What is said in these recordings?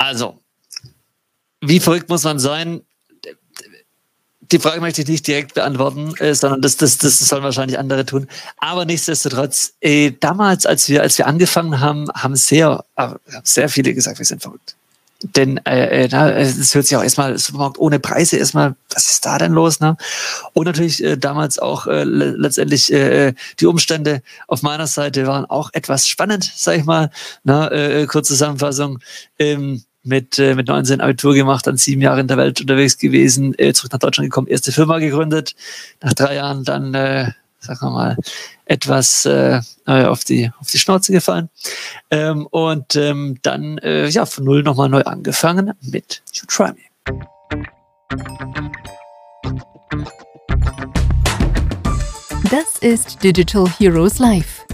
Also, wie verrückt muss man sein? Die Frage möchte ich nicht direkt beantworten, äh, sondern das, das, das sollen wahrscheinlich andere tun. Aber nichtsdestotrotz, äh, damals, als wir, als wir angefangen haben, haben sehr, äh, sehr viele gesagt, wir sind verrückt. Denn äh, äh, es hört sich auch erstmal Supermarkt ohne Preise erstmal, was ist da denn los? Ne? Und natürlich äh, damals auch äh, letztendlich äh, die Umstände auf meiner Seite waren auch etwas spannend, sag ich mal. Ne? Äh, kurze Zusammenfassung. Ähm, mit, äh, mit 19 Abitur gemacht, dann sieben Jahre in der Welt unterwegs gewesen, äh, zurück nach Deutschland gekommen, erste Firma gegründet, nach drei Jahren dann, äh, sagen wir mal, etwas äh, auf, die, auf die Schnauze gefallen. Ähm, und ähm, dann äh, ja von null nochmal neu angefangen mit You Try Me. Das ist Digital Heroes Live,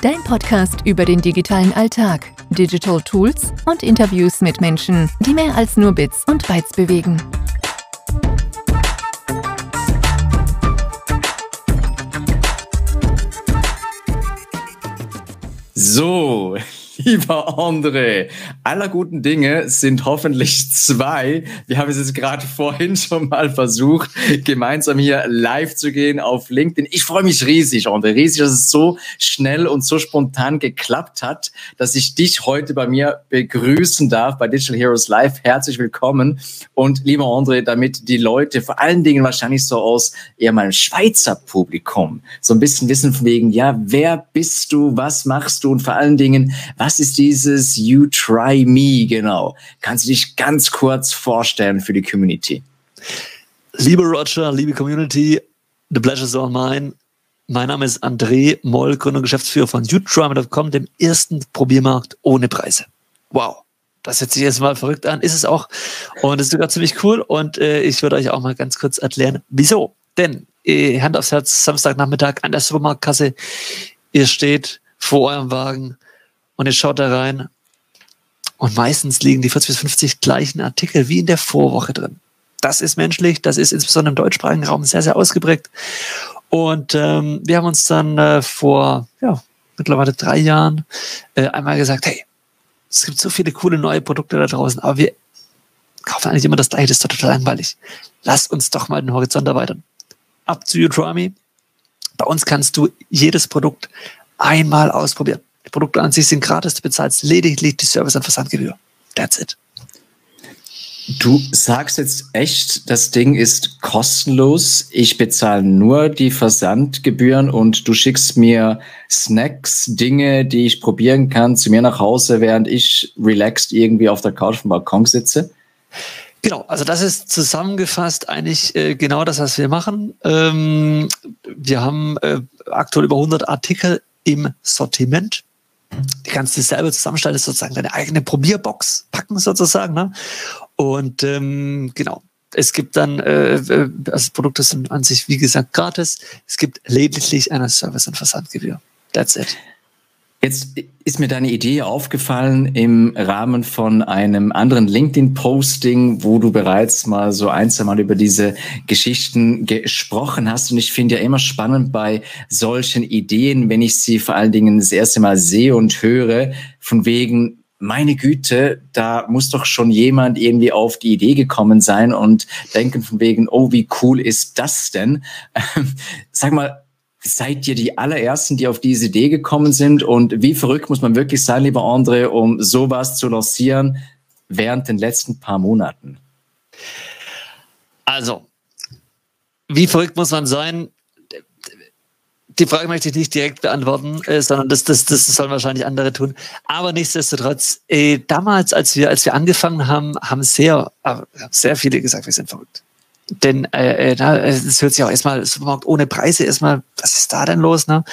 dein Podcast über den digitalen Alltag Digital Tools und Interviews mit Menschen, die mehr als nur Bits und Bytes bewegen. So, Lieber André, aller guten Dinge sind hoffentlich zwei. Wir haben es jetzt gerade vorhin schon mal versucht, gemeinsam hier live zu gehen auf LinkedIn. Ich freue mich riesig, André, riesig, dass es so schnell und so spontan geklappt hat, dass ich dich heute bei mir begrüßen darf bei Digital Heroes Live. Herzlich willkommen. Und lieber André, damit die Leute vor allen Dingen wahrscheinlich so aus eher mal Schweizer Publikum so ein bisschen wissen von wegen, ja, wer bist du, was machst du und vor allen Dingen, was was ist dieses You Try Me genau? Kannst du dich ganz kurz vorstellen für die Community? Liebe Roger, liebe Community, the pleasure is all mine. Mein Name ist André Moll, Gründer und Geschäftsführer von YouTryme.com, dem ersten Probiermarkt ohne Preise. Wow. Das hört sich jetzt mal verrückt an, ist es auch. Und es ist sogar ziemlich cool. Und äh, ich würde euch auch mal ganz kurz erklären, wieso. Denn, äh, Hand aufs Herz, Samstagnachmittag an der Supermarktkasse, ihr steht vor eurem Wagen, und ihr schaut da rein und meistens liegen die 40 bis 50 gleichen Artikel wie in der Vorwoche drin. Das ist menschlich, das ist insbesondere im deutschsprachigen Raum sehr, sehr ausgeprägt. Und ähm, wir haben uns dann äh, vor ja, mittlerweile drei Jahren äh, einmal gesagt, hey, es gibt so viele coole neue Produkte da draußen, aber wir kaufen eigentlich immer das gleiche, das ist doch total langweilig. Lass uns doch mal den Horizont erweitern. Up to you, me. Bei uns kannst du jedes Produkt einmal ausprobieren. Die Produkte an sich sind gratis, du bezahlst lediglich die Service- und Versandgebühr. That's it. Du sagst jetzt echt, das Ding ist kostenlos. Ich bezahle nur die Versandgebühren und du schickst mir Snacks, Dinge, die ich probieren kann, zu mir nach Hause, während ich relaxed irgendwie auf der Couch vom Balkon sitze. Genau, also das ist zusammengefasst eigentlich äh, genau das, was wir machen. Ähm, wir haben äh, aktuell über 100 Artikel im Sortiment. Die kannst du selber zusammenstellen, ist sozusagen deine eigene Probierbox packen sozusagen. Ne? Und ähm, genau, es gibt dann, äh, äh, also Produkte sind an sich, wie gesagt, gratis. Es gibt lediglich eine Service- und Versandgebühr. That's it. Jetzt ist mir deine Idee aufgefallen im Rahmen von einem anderen LinkedIn-Posting, wo du bereits mal so ein, zwei Mal über diese Geschichten gesprochen hast. Und ich finde ja immer spannend bei solchen Ideen, wenn ich sie vor allen Dingen das erste Mal sehe und höre, von wegen, meine Güte, da muss doch schon jemand irgendwie auf die Idee gekommen sein und denken von wegen, oh, wie cool ist das denn? Sag mal, Seid ihr die allerersten, die auf diese Idee gekommen sind? Und wie verrückt muss man wirklich sein, lieber André, um sowas zu lancieren während den letzten paar Monaten? Also, wie verrückt muss man sein? Die Frage möchte ich nicht direkt beantworten, äh, sondern das, das, das sollen wahrscheinlich andere tun. Aber nichtsdestotrotz, äh, damals, als wir, als wir angefangen haben, haben sehr, äh, sehr viele gesagt, wir sind verrückt. Denn äh, äh, es hört sich auch erstmal Supermarkt ohne Preise erstmal, was ist da denn los? Ne?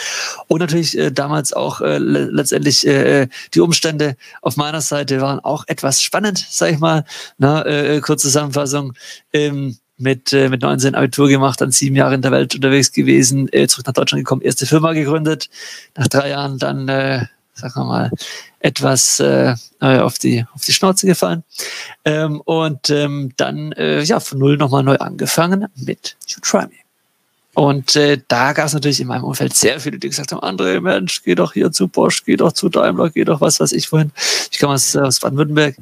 Und natürlich äh, damals auch äh, letztendlich äh, die Umstände auf meiner Seite waren auch etwas spannend, sag ich mal. Ne? Äh, kurze Zusammenfassung. Ähm, mit, äh, mit 19 Abitur gemacht, dann sieben Jahre in der Welt unterwegs gewesen, äh, zurück nach Deutschland gekommen, erste Firma gegründet, nach drei Jahren dann äh, sagen wir mal, etwas äh, auf, die, auf die Schnauze gefallen. Ähm, und ähm, dann äh, ja von null nochmal neu angefangen mit You Try Me. Und äh, da gab es natürlich in meinem Umfeld sehr viele, die gesagt haben, André, Mensch, geh doch hier zu Bosch, geh doch zu Daimler, geh doch was weiß ich wohin. Ich komme aus, aus Baden-Württemberg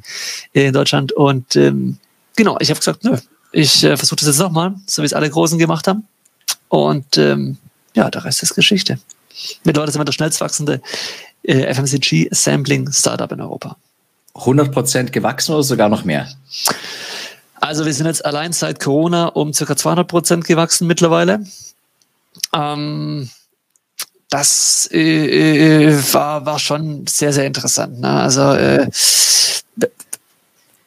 äh, in Deutschland. Und ähm, genau, ich habe gesagt, nö, ich äh, versuche das jetzt nochmal, so wie es alle Großen gemacht haben. Und ähm, ja, der Rest ist Geschichte. Mittlerweile sind wir der schnellst wachsende äh, FMCG-Sampling-Startup in Europa. 100% gewachsen oder sogar noch mehr? Also wir sind jetzt allein seit Corona um ca. 200 Prozent gewachsen mittlerweile. Ähm, das äh, äh, war, war schon sehr, sehr interessant. Ne? Also äh,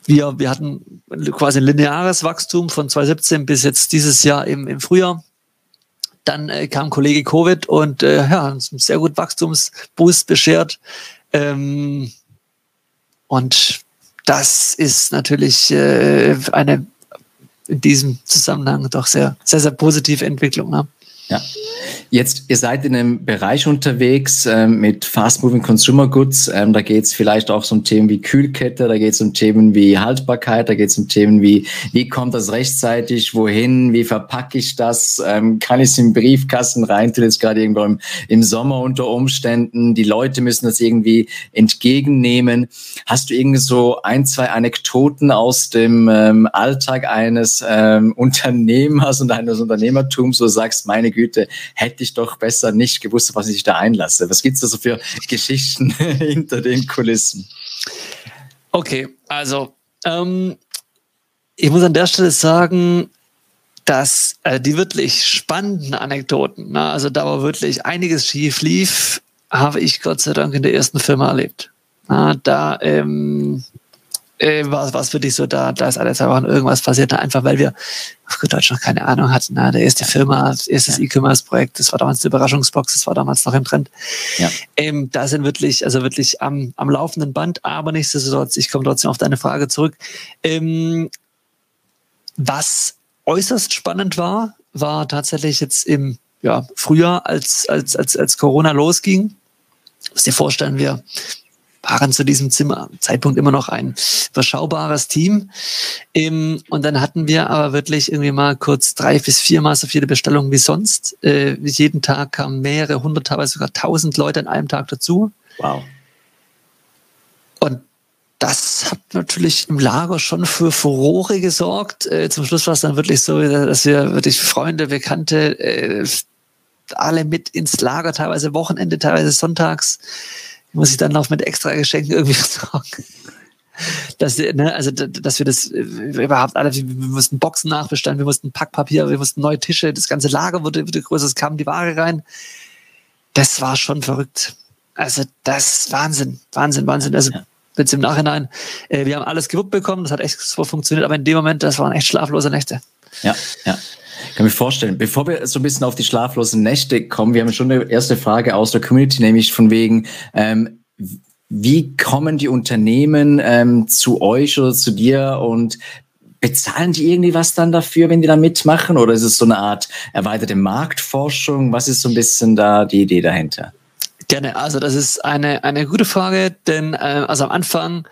wir, wir hatten quasi ein lineares Wachstum von 2017 bis jetzt dieses Jahr im, im Frühjahr. Dann äh, kam Kollege Covid und äh, ja, uns einen sehr gut Wachstumsboost beschert. Ähm, und das ist natürlich äh, eine in diesem Zusammenhang doch sehr, sehr, sehr positive Entwicklung. Ne? Ja. Jetzt, ihr seid in einem Bereich unterwegs ähm, mit Fast-Moving Consumer Goods. Ähm, da geht es vielleicht auch um Themen wie Kühlkette, da geht es um Themen wie Haltbarkeit, da geht es um Themen wie, wie kommt das rechtzeitig, wohin, wie verpacke ich das, ähm, kann ich es im Briefkasten reintun, jetzt gerade irgendwo im, im Sommer unter Umständen. Die Leute müssen das irgendwie entgegennehmen. Hast du irgendwie so ein, zwei Anekdoten aus dem ähm, Alltag eines ähm, Unternehmers und eines Unternehmertums, wo du sagst, meine Güte, hätte ich doch besser nicht gewusst, was ich da einlasse. Was gibt es da so für Geschichten hinter den Kulissen? Okay, also ähm, ich muss an der Stelle sagen, dass äh, die wirklich spannenden Anekdoten, na, also da war wirklich einiges schief lief, habe ich Gott sei Dank in der ersten Firma erlebt. Na, da ähm, äh, war es wirklich so, da, da ist alle zwei Wochen irgendwas passiert, einfach weil wir auf gut Deutsch noch keine Ahnung hatten. Na, der erste Firma, das erste ja. E-Commerce-Projekt, das war damals die Überraschungsbox, das war damals noch im Trend. Ja. Ähm, da sind wirklich, also wirklich am, am laufenden Band, aber nichtsdestotrotz, ich komme trotzdem auf deine Frage zurück. Ähm, was äußerst spannend war, war tatsächlich jetzt im ja, Frühjahr, als, als, als, als Corona losging. Du musst dir vorstellen, wir waren zu diesem Zimmer, Zeitpunkt immer noch ein überschaubares Team. Ähm, und dann hatten wir aber wirklich irgendwie mal kurz drei bis viermal so viele Bestellungen wie sonst. Äh, jeden Tag kamen mehrere hundert, teilweise sogar tausend Leute an einem Tag dazu. Wow. Und das hat natürlich im Lager schon für Furore gesorgt. Äh, zum Schluss war es dann wirklich so, dass wir wirklich Freunde, Bekannte, äh, alle mit ins Lager, teilweise Wochenende, teilweise sonntags muss ich dann noch mit extra Geschenken irgendwie sorgen. Dass, ne, also, dass wir das äh, überhaupt alle, wir mussten Boxen nachbestellen, wir mussten Packpapier, wir mussten neue Tische, das ganze Lager wurde, wurde größer, es kam die Ware rein. Das war schon verrückt. Also, das ist Wahnsinn, Wahnsinn, Wahnsinn. Also, jetzt im Nachhinein, äh, wir haben alles gewuppt bekommen, das hat echt so funktioniert, aber in dem Moment, das waren echt schlaflose Nächte. Ja, ja. Kann mir vorstellen. Bevor wir so ein bisschen auf die schlaflosen Nächte kommen, wir haben schon eine erste Frage aus der Community, nämlich von wegen, ähm, wie kommen die Unternehmen ähm, zu euch oder zu dir und bezahlen die irgendwie was dann dafür, wenn die da mitmachen? Oder ist es so eine Art erweiterte Marktforschung? Was ist so ein bisschen da die Idee dahinter? Gerne. Also das ist eine, eine gute Frage, denn äh, also am Anfang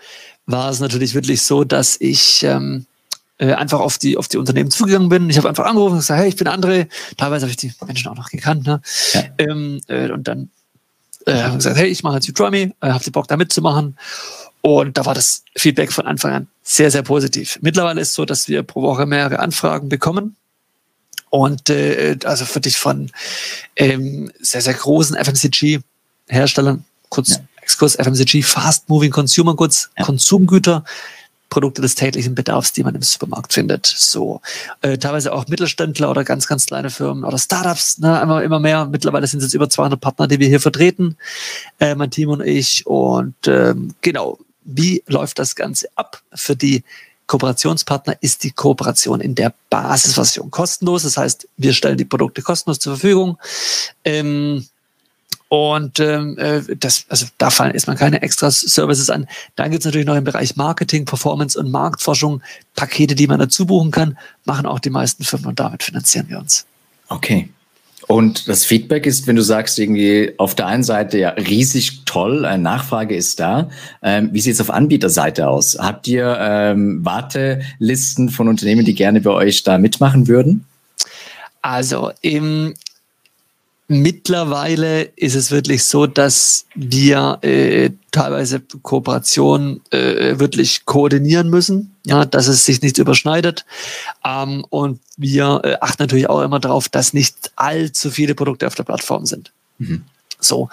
war es natürlich wirklich so, dass ich ähm, äh, einfach auf die, auf die Unternehmen zugegangen bin. Ich habe einfach angerufen und gesagt, hey, ich bin André. Teilweise habe ich die Menschen auch noch gekannt. Ne? Ja. Ähm, äh, und dann äh, gesagt, hey, ich mache jetzt Udemy, äh, habt ihr Bock da mitzumachen? Und da war das Feedback von Anfang an sehr, sehr positiv. Mittlerweile ist es so, dass wir pro Woche mehrere Anfragen bekommen. Und äh, also für dich von ähm, sehr, sehr großen FMCG-Herstellern, kurz ja. Exkurs FMCG, Fast Moving Consumer Goods, ja. Konsumgüter, Produkte des täglichen Bedarfs, die man im Supermarkt findet. So äh, teilweise auch Mittelständler oder ganz, ganz kleine Firmen oder Startups, ne, immer, immer mehr. Mittlerweile sind es über 200 Partner, die wir hier vertreten, äh, mein Team und ich. Und ähm, genau, wie läuft das Ganze ab? Für die Kooperationspartner ist die Kooperation in der Basisversion kostenlos. Das heißt, wir stellen die Produkte kostenlos zur Verfügung. Ähm, und ähm, äh, das, also da fallen erstmal keine extra Services an. Dann gibt es natürlich noch im Bereich Marketing, Performance und Marktforschung Pakete, die man dazu buchen kann, machen auch die meisten Firmen und damit finanzieren wir uns. Okay. Und das Feedback ist, wenn du sagst, irgendwie auf der einen Seite ja riesig toll, eine Nachfrage ist da. Ähm, wie sieht es auf Anbieterseite aus? Habt ihr ähm, Wartelisten von Unternehmen, die gerne bei euch da mitmachen würden? Also im Mittlerweile ist es wirklich so, dass wir äh, teilweise Kooperationen äh, wirklich koordinieren müssen, ja, dass es sich nicht überschneidet. Ähm, und wir äh, achten natürlich auch immer darauf, dass nicht allzu viele Produkte auf der Plattform sind. Mhm. So,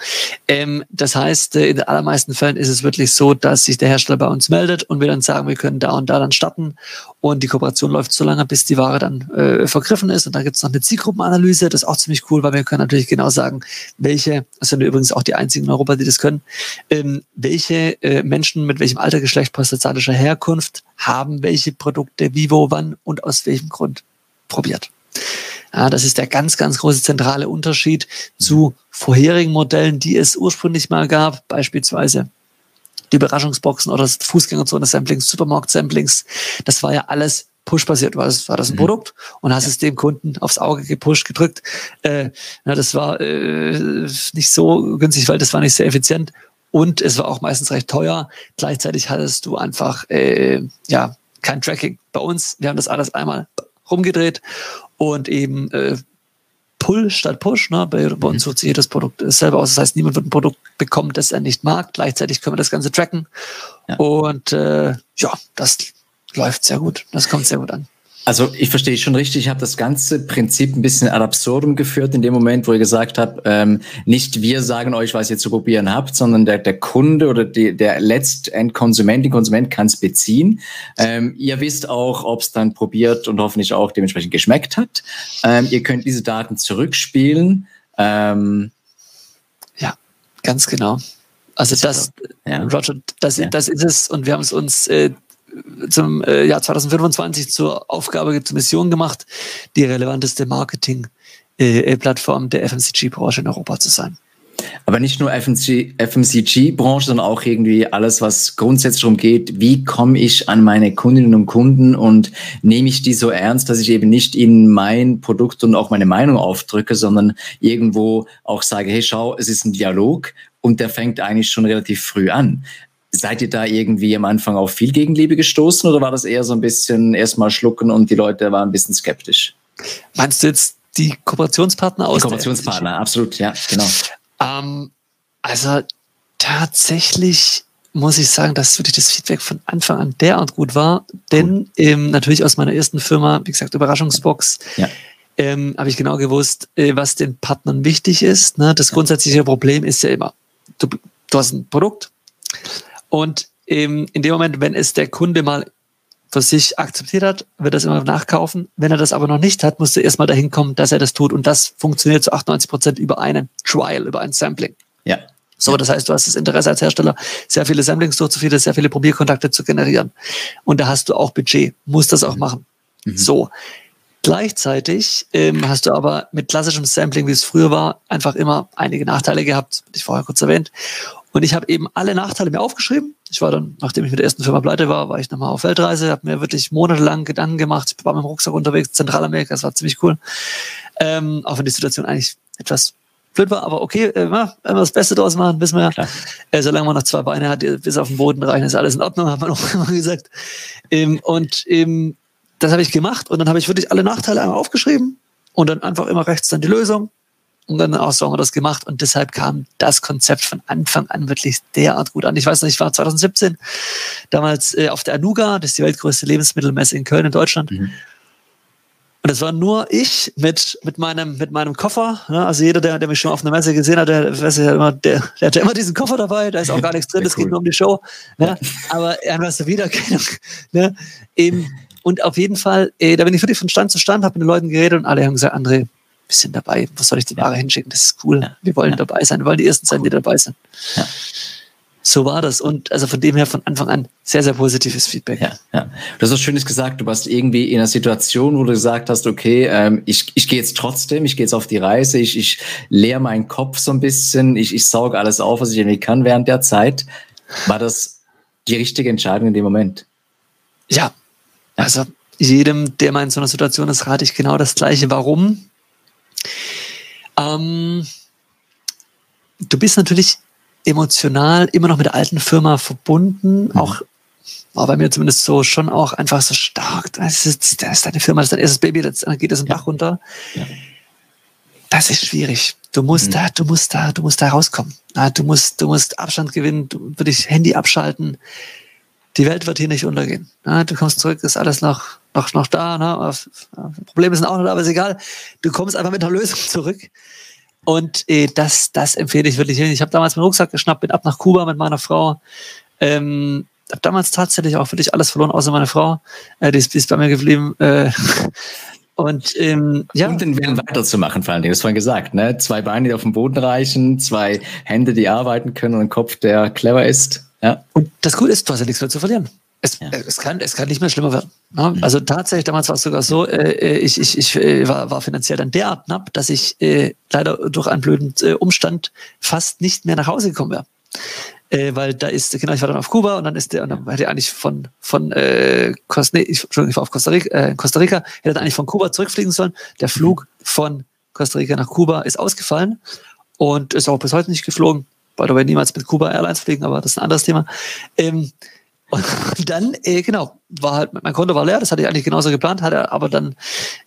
ähm, das heißt, äh, in den allermeisten Fällen ist es wirklich so, dass sich der Hersteller bei uns meldet und wir dann sagen, wir können da und da dann starten. Und die Kooperation läuft so lange, bis die Ware dann äh, vergriffen ist. Und dann gibt es noch eine Zielgruppenanalyse, das ist auch ziemlich cool, weil wir können natürlich genau sagen, welche, das sind übrigens auch die einzigen in Europa, die das können, ähm, welche äh, Menschen mit welchem Alter, Geschlecht, postazalischer Herkunft haben welche Produkte, wie, wo, wann und aus welchem Grund probiert. Ja, das ist der ganz, ganz große zentrale Unterschied zu vorherigen Modellen, die es ursprünglich mal gab, beispielsweise die Überraschungsboxen oder das Fußgängerzone-Samplings, Supermarkt-Samplings. Das war ja alles push-basiert. War das, war das ein mhm. Produkt und hast ja. es dem Kunden aufs Auge gepusht, gedrückt. Äh, na, das war äh, nicht so günstig, weil das war nicht sehr effizient und es war auch meistens recht teuer. Gleichzeitig hattest du einfach äh, ja kein Tracking. Bei uns, wir haben das alles einmal rumgedreht und eben äh, Pull statt Push. Ne? Bei, bei uns mhm. wird sich jedes Produkt selber aus. Das heißt, niemand wird ein Produkt bekommen, das er nicht mag. Gleichzeitig können wir das Ganze tracken. Ja. Und äh, ja, das läuft sehr gut. Das kommt sehr gut an. Also ich verstehe schon richtig, ich habe das ganze Prinzip ein bisschen ad absurdum geführt in dem Moment, wo ihr gesagt habt, ähm, nicht wir sagen euch, was ihr zu probieren habt, sondern der, der Kunde oder die, der Letztendkonsument, die Konsument kann es beziehen. Ähm, ihr wisst auch, ob es dann probiert und hoffentlich auch dementsprechend geschmeckt hat. Ähm, ihr könnt diese Daten zurückspielen. Ähm, ja, ganz genau. Also das, ja. Roger, das, ja. das ist es und wir haben es uns äh, zum äh, Jahr 2025 zur Aufgabe, zur Mission gemacht, die relevanteste Marketing-Plattform äh, der FMCG-Branche in Europa zu sein. Aber nicht nur FMCG-Branche, sondern auch irgendwie alles, was grundsätzlich darum geht, wie komme ich an meine Kundinnen und Kunden und nehme ich die so ernst, dass ich eben nicht ihnen mein Produkt und auch meine Meinung aufdrücke, sondern irgendwo auch sage, hey, schau, es ist ein Dialog und der fängt eigentlich schon relativ früh an. Seid ihr da irgendwie am Anfang auf viel Gegenliebe gestoßen oder war das eher so ein bisschen erstmal schlucken und die Leute waren ein bisschen skeptisch? Meinst du jetzt die Kooperationspartner aus? Die Kooperationspartner, absolut, ja, genau. Ähm, also tatsächlich muss ich sagen, dass wirklich das Feedback von Anfang an derart gut war, denn ähm, natürlich aus meiner ersten Firma, wie gesagt, Überraschungsbox, ja. ähm, habe ich genau gewusst, äh, was den Partnern wichtig ist. Ne? Das grundsätzliche Problem ist ja immer, du, du hast ein Produkt, und ähm, in dem Moment, wenn es der Kunde mal für sich akzeptiert hat, wird er es immer nachkaufen. Wenn er das aber noch nicht hat, musst du erstmal dahin kommen, dass er das tut. Und das funktioniert zu 98 Prozent über einen Trial, über ein Sampling. Ja. So, das heißt, du hast das Interesse als Hersteller, sehr viele Samplings durchzuführen, sehr viele Probierkontakte zu generieren. Und da hast du auch Budget, musst das auch machen. Mhm. So. Gleichzeitig ähm, hast du aber mit klassischem Sampling, wie es früher war, einfach immer einige Nachteile gehabt, die ich vorher kurz erwähnt. Und ich habe eben alle Nachteile mir aufgeschrieben. Ich war dann, nachdem ich mit der ersten Firma pleite war, war ich nochmal auf Weltreise, habe mir wirklich monatelang Gedanken gemacht. Ich war mit dem Rucksack unterwegs, Zentralamerika, das war ziemlich cool. Ähm, auch wenn die Situation eigentlich etwas blöd war, aber okay, äh, wenn wir das Beste draus machen, wissen wir ja. Äh, solange man noch zwei Beine hat, bis auf den Boden reichen, ist alles in Ordnung, hat man auch immer gesagt. Ähm, und ähm, das habe ich gemacht und dann habe ich wirklich alle Nachteile einmal aufgeschrieben und dann einfach immer rechts dann die Lösung und dann auch so haben wir das gemacht und deshalb kam das Konzept von Anfang an wirklich derart gut an. Ich weiß nicht, ich war 2017 damals äh, auf der Anuga, das ist die weltgrößte Lebensmittelmesse in Köln in Deutschland. Mhm. Und es war nur ich mit, mit, meinem, mit meinem Koffer. Ne? Also jeder, der, der mich schon auf einer Messe gesehen hat, der, weiß ja immer, der, der hat ja immer diesen Koffer dabei, da ist auch gar nichts drin, es cool. geht nur um die Show. Ne? Aber einfach so Wiedererkennung. Ne? Eben, und auf jeden Fall, äh, da bin ich wirklich von Stand zu Stand, habe mit den Leuten geredet und alle haben gesagt, André, bisschen dabei. Was soll ich die Ware hinschicken? Das ist cool. Ja. Wir wollen ja. dabei sein. Wir wollen die Ersten sein, cool. die dabei sind. Ja. So war das. Und also von dem her von Anfang an sehr, sehr positives Feedback. Ja, ja. Du hast was Schönes gesagt. Du warst irgendwie in einer Situation, wo du gesagt hast, okay, ähm, ich, ich gehe jetzt trotzdem, ich gehe jetzt auf die Reise, ich, ich leere meinen Kopf so ein bisschen, ich, ich sauge alles auf, was ich irgendwie kann während der Zeit. War das die richtige Entscheidung in dem Moment? Ja. Also jedem, der mal in so einer Situation ist, rate ich genau das Gleiche. Warum? Ähm, du bist natürlich emotional immer noch mit der alten Firma verbunden, mhm. auch war bei mir zumindest so schon auch einfach so stark. Das ist, das ist deine Firma, das ist dein erstes Baby, dann geht es im Bach runter. Ja. Das ist schwierig. Du musst mhm. da, du musst da, du musst da rauskommen. Du musst, du musst Abstand gewinnen, du würdest Handy abschalten. Die Welt wird hier nicht untergehen. Du kommst zurück, ist alles noch, noch, noch da. Ne? Probleme sind auch noch da, aber ist egal. Du kommst einfach mit einer Lösung zurück. Und äh, das, das empfehle ich wirklich. Ich habe damals meinen Rucksack geschnappt, bin ab nach Kuba mit meiner Frau. Ähm, habe damals tatsächlich auch wirklich alles verloren, außer meine Frau. Äh, die, ist, die ist bei mir geblieben. Äh, und ähm, ja. Und den Willen weiterzumachen, vor allen Dingen, das vorhin gesagt, ne? Zwei Beine, die auf dem Boden reichen, zwei Hände, die arbeiten können und ein Kopf, der clever ist. Ja. Und das Gute ist, du hast ja nichts mehr zu verlieren. Es, ja. es, kann, es kann nicht mehr schlimmer werden. Ne? Mhm. Also tatsächlich, damals war es sogar so, äh, äh, ich, ich, ich äh, war, war finanziell dann derart knapp, dass ich äh, leider durch einen blöden äh, Umstand fast nicht mehr nach Hause gekommen wäre äh, weil da ist, genau, ich war dann auf Kuba und dann ist der, und dann hätte er eigentlich von, von äh, Costa, nee, ich, ich war auf Costa Rica, äh, Costa Rica, hätte er eigentlich von Kuba zurückfliegen sollen. Der Flug von Costa Rica nach Kuba ist ausgefallen und ist auch bis heute nicht geflogen. By the way, niemals mit Kuba Airlines fliegen, aber das ist ein anderes Thema. Ähm, und dann, äh, genau, war halt, mein Konto war leer, das hatte ich eigentlich genauso geplant, hatte aber dann,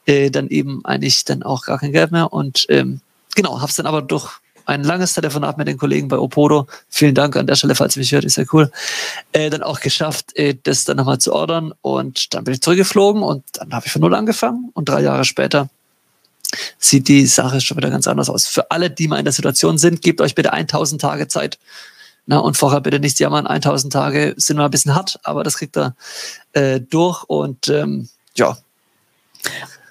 äh, dann eben eigentlich dann auch gar kein Geld mehr und ähm, genau, hab's dann aber durch ein langes Telefonat mit den Kollegen bei Opodo. Vielen Dank an der Stelle, falls ihr mich hört, ist ja cool. Äh, dann auch geschafft, äh, das dann nochmal zu ordern und dann bin ich zurückgeflogen und dann habe ich von null angefangen und drei Jahre später sieht die Sache schon wieder ganz anders aus. Für alle, die mal in der Situation sind, gebt euch bitte 1000 Tage Zeit. Na, und vorher bitte nicht jammern, 1000 Tage sind mal ein bisschen hart, aber das kriegt er äh, durch und ähm, ja.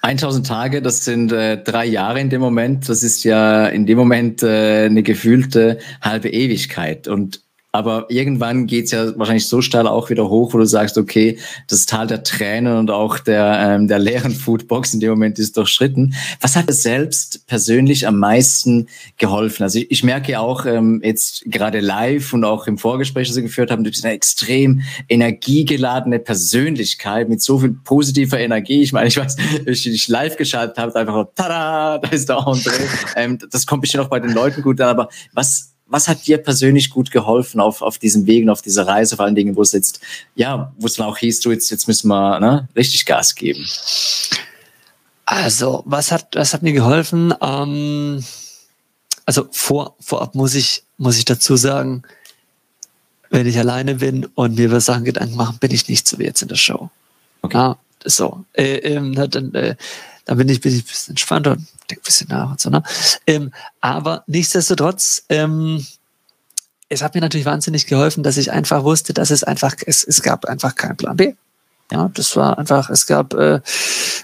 1000 Tage, das sind äh, drei Jahre in dem Moment. Das ist ja in dem Moment äh, eine gefühlte halbe Ewigkeit. Und aber irgendwann geht's ja wahrscheinlich so steil auch wieder hoch, wo du sagst, okay, das Tal der Tränen und auch der, ähm, der leeren Foodbox in dem Moment ist durchschritten. Was hat es selbst persönlich am meisten geholfen? Also ich, ich merke ja auch ähm, jetzt gerade live und auch im Vorgespräch, das wir geführt haben, du bist eine extrem energiegeladene Persönlichkeit mit so viel positiver Energie. Ich meine, ich weiß, ich dich live geschaltet habe, einfach tada, da ist der André. Ähm, das kommt bestimmt auch bei den Leuten gut an, aber was was hat dir persönlich gut geholfen auf, auf diesem Weg und auf dieser Reise, vor allen Dingen, wo es jetzt, ja, wo es dann auch hieß, du jetzt, jetzt müssen wir ne, richtig Gas geben? Also, was hat, was hat mir geholfen? Ähm, also vor, vorab muss ich, muss ich dazu sagen, wenn ich alleine bin und mir über Sachen Gedanken machen, bin ich nicht so wie jetzt in der Show. Okay. Ja, so. Äh, ähm, dann, äh, dann bin ich, bin ich ein bisschen entspannter und denke ein bisschen nach und so. Ne? Ähm, aber nichtsdestotrotz, ähm, es hat mir natürlich wahnsinnig geholfen, dass ich einfach wusste, dass es einfach, es, es gab einfach keinen Plan B. Ja, das war einfach, es gab, äh,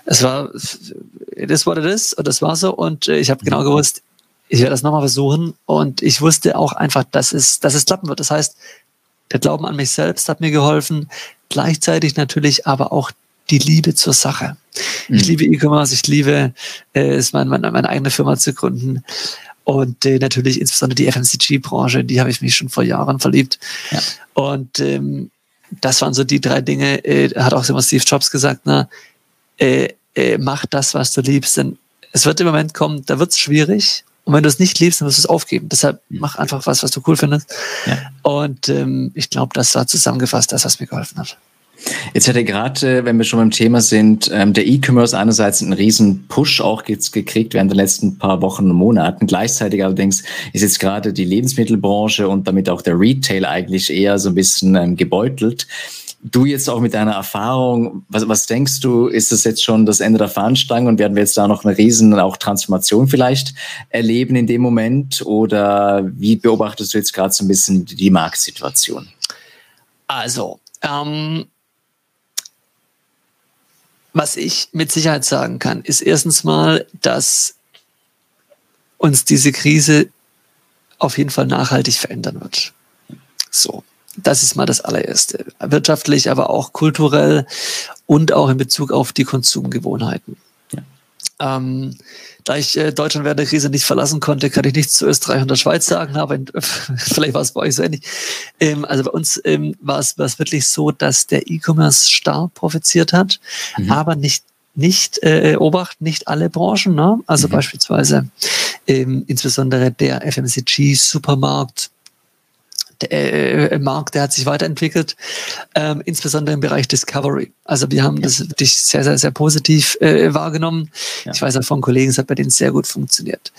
es war, it is what it is und das war so und äh, ich habe genau gewusst, ich werde das nochmal versuchen und ich wusste auch einfach, dass es, dass es klappen wird. Das heißt, der Glauben an mich selbst hat mir geholfen, gleichzeitig natürlich aber auch die Liebe zur Sache. Mhm. Ich liebe E-Commerce, ich liebe äh, es, mein, meine, meine eigene Firma zu gründen. Und äh, natürlich insbesondere die FMCG-Branche, die habe ich mich schon vor Jahren verliebt. Ja. Und ähm, das waren so die drei Dinge, äh, hat auch immer Steve Jobs gesagt, na, äh, äh, mach das, was du liebst. Denn es wird im Moment kommen, da wird es schwierig. Und wenn du es nicht liebst, dann wirst du es aufgeben. Deshalb mhm. mach einfach was, was du cool findest. Ja. Und ähm, ich glaube, das war zusammengefasst das, was mir geholfen hat. Jetzt hat er gerade, wenn wir schon beim Thema sind, ähm, der E-Commerce einerseits einen riesen Push auch jetzt gekriegt während der letzten paar Wochen und Monaten. Gleichzeitig allerdings ist jetzt gerade die Lebensmittelbranche und damit auch der Retail eigentlich eher so ein bisschen ähm, gebeutelt. Du jetzt auch mit deiner Erfahrung, was, was denkst du, ist das jetzt schon das Ende der Fahnenstange und werden wir jetzt da noch eine riesen auch Transformation vielleicht erleben in dem Moment? Oder wie beobachtest du jetzt gerade so ein bisschen die Marktsituation? Also, ähm, was ich mit Sicherheit sagen kann, ist erstens mal, dass uns diese Krise auf jeden Fall nachhaltig verändern wird. So. Das ist mal das allererste. Wirtschaftlich, aber auch kulturell und auch in Bezug auf die Konsumgewohnheiten. Ja. Ähm, da ich äh, Deutschland während der Krise nicht verlassen konnte, kann ich nichts zu Österreich und der Schweiz sagen, aber in, vielleicht war es bei euch so ähnlich. Ähm, also bei uns ähm, war es wirklich so, dass der E-Commerce stark profitiert hat, mhm. aber nicht nicht äh, Obacht, nicht alle Branchen, ne? also mhm. beispielsweise ähm, insbesondere der FMCG, Supermarkt, äh, Markt, der hat sich weiterentwickelt, ähm, insbesondere im Bereich Discovery. Also wir haben ja. das wirklich sehr, sehr, sehr positiv äh, wahrgenommen. Ja. Ich weiß auch von Kollegen, es hat bei denen sehr gut funktioniert.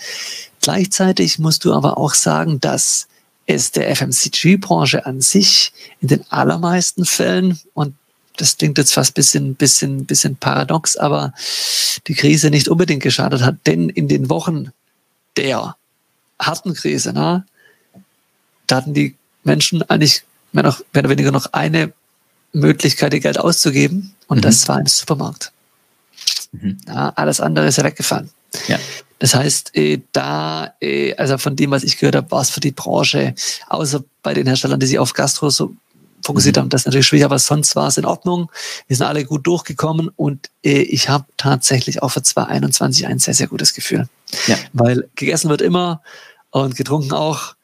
Gleichzeitig musst du aber auch sagen, dass es der FMCG-Branche an sich in den allermeisten Fällen, und das klingt jetzt fast bisschen, bisschen, bisschen paradox, aber die Krise nicht unbedingt geschadet hat, denn in den Wochen der harten Krise, na, da hatten die Menschen eigentlich mehr, noch, mehr oder weniger noch eine Möglichkeit, ihr Geld auszugeben, und mhm. das war im Supermarkt. Mhm. Ja, alles andere ist ja weggefallen. Ja. Das heißt, äh, da, äh, also von dem, was ich gehört habe, war es für die Branche, außer bei den Herstellern, die sich auf Gastro so fokussiert mhm. haben, das ist natürlich schwierig, aber sonst war es in Ordnung. Wir sind alle gut durchgekommen und äh, ich habe tatsächlich auch für 2021 ein sehr, sehr gutes Gefühl. Ja. Weil gegessen wird immer und getrunken auch,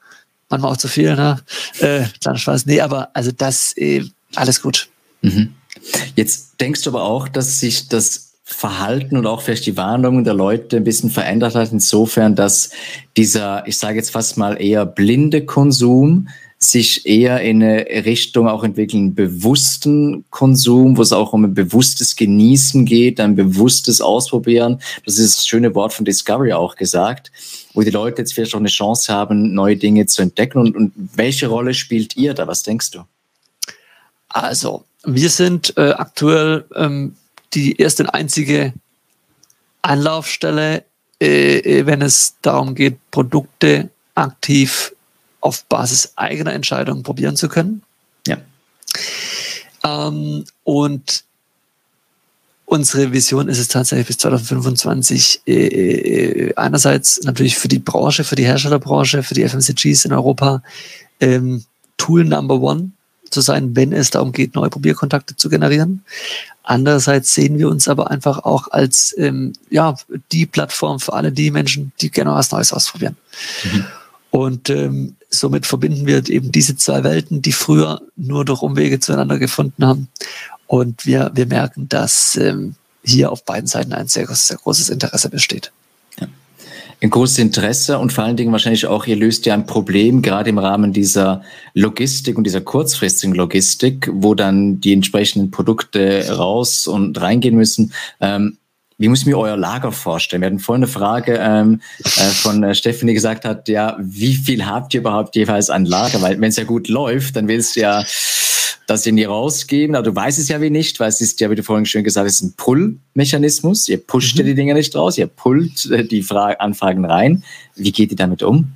manchmal auch zu viel, ne? Äh, kleiner Spaß. Nee, aber also das, äh, alles gut. Mhm. Jetzt denkst du aber auch, dass sich das Verhalten und auch vielleicht die Wahrnehmung der Leute ein bisschen verändert hat, insofern, dass dieser, ich sage jetzt fast mal eher blinde Konsum sich eher in eine Richtung auch entwickeln, bewussten Konsum, wo es auch um ein bewusstes Genießen geht, ein bewusstes Ausprobieren. Das ist das schöne Wort von Discovery auch gesagt, wo die Leute jetzt vielleicht auch eine Chance haben, neue Dinge zu entdecken. Und, und welche Rolle spielt ihr da? Was denkst du? Also, wir sind äh, aktuell ähm, die erste und einzige Anlaufstelle, äh, äh, wenn es darum geht, Produkte aktiv auf Basis eigener Entscheidungen probieren zu können. Ja. Ähm, und unsere Vision ist es tatsächlich bis 2025 äh, äh, einerseits natürlich für die Branche, für die Herstellerbranche, für die FMCGs in Europa ähm, Tool Number One zu sein, wenn es darum geht, neue Probierkontakte zu generieren. Andererseits sehen wir uns aber einfach auch als ähm, ja, die Plattform für alle die Menschen, die gerne was Neues ausprobieren. Mhm. Und ähm, somit verbinden wir eben diese zwei Welten, die früher nur durch Umwege zueinander gefunden haben. Und wir, wir merken, dass ähm, hier auf beiden Seiten ein sehr, sehr großes Interesse besteht ein großes Interesse und vor allen Dingen wahrscheinlich auch, ihr löst ja ein Problem, gerade im Rahmen dieser Logistik und dieser kurzfristigen Logistik, wo dann die entsprechenden Produkte raus und reingehen müssen. Ähm, wie muss ich mir euer Lager vorstellen? Wir hatten vorhin eine Frage ähm, äh, von äh, Stephanie gesagt hat, ja, wie viel habt ihr überhaupt jeweils an Lager? Weil wenn es ja gut läuft, dann willst du ja das in die rausgeben. Aber du weißt es ja wie nicht, weil es ist ja, wie du vorhin schön gesagt hast, ist ein Pull-Mechanismus. Ihr pusht mhm. die Dinge nicht raus, ihr pullt äh, die Fra Anfragen rein. Wie geht ihr damit um?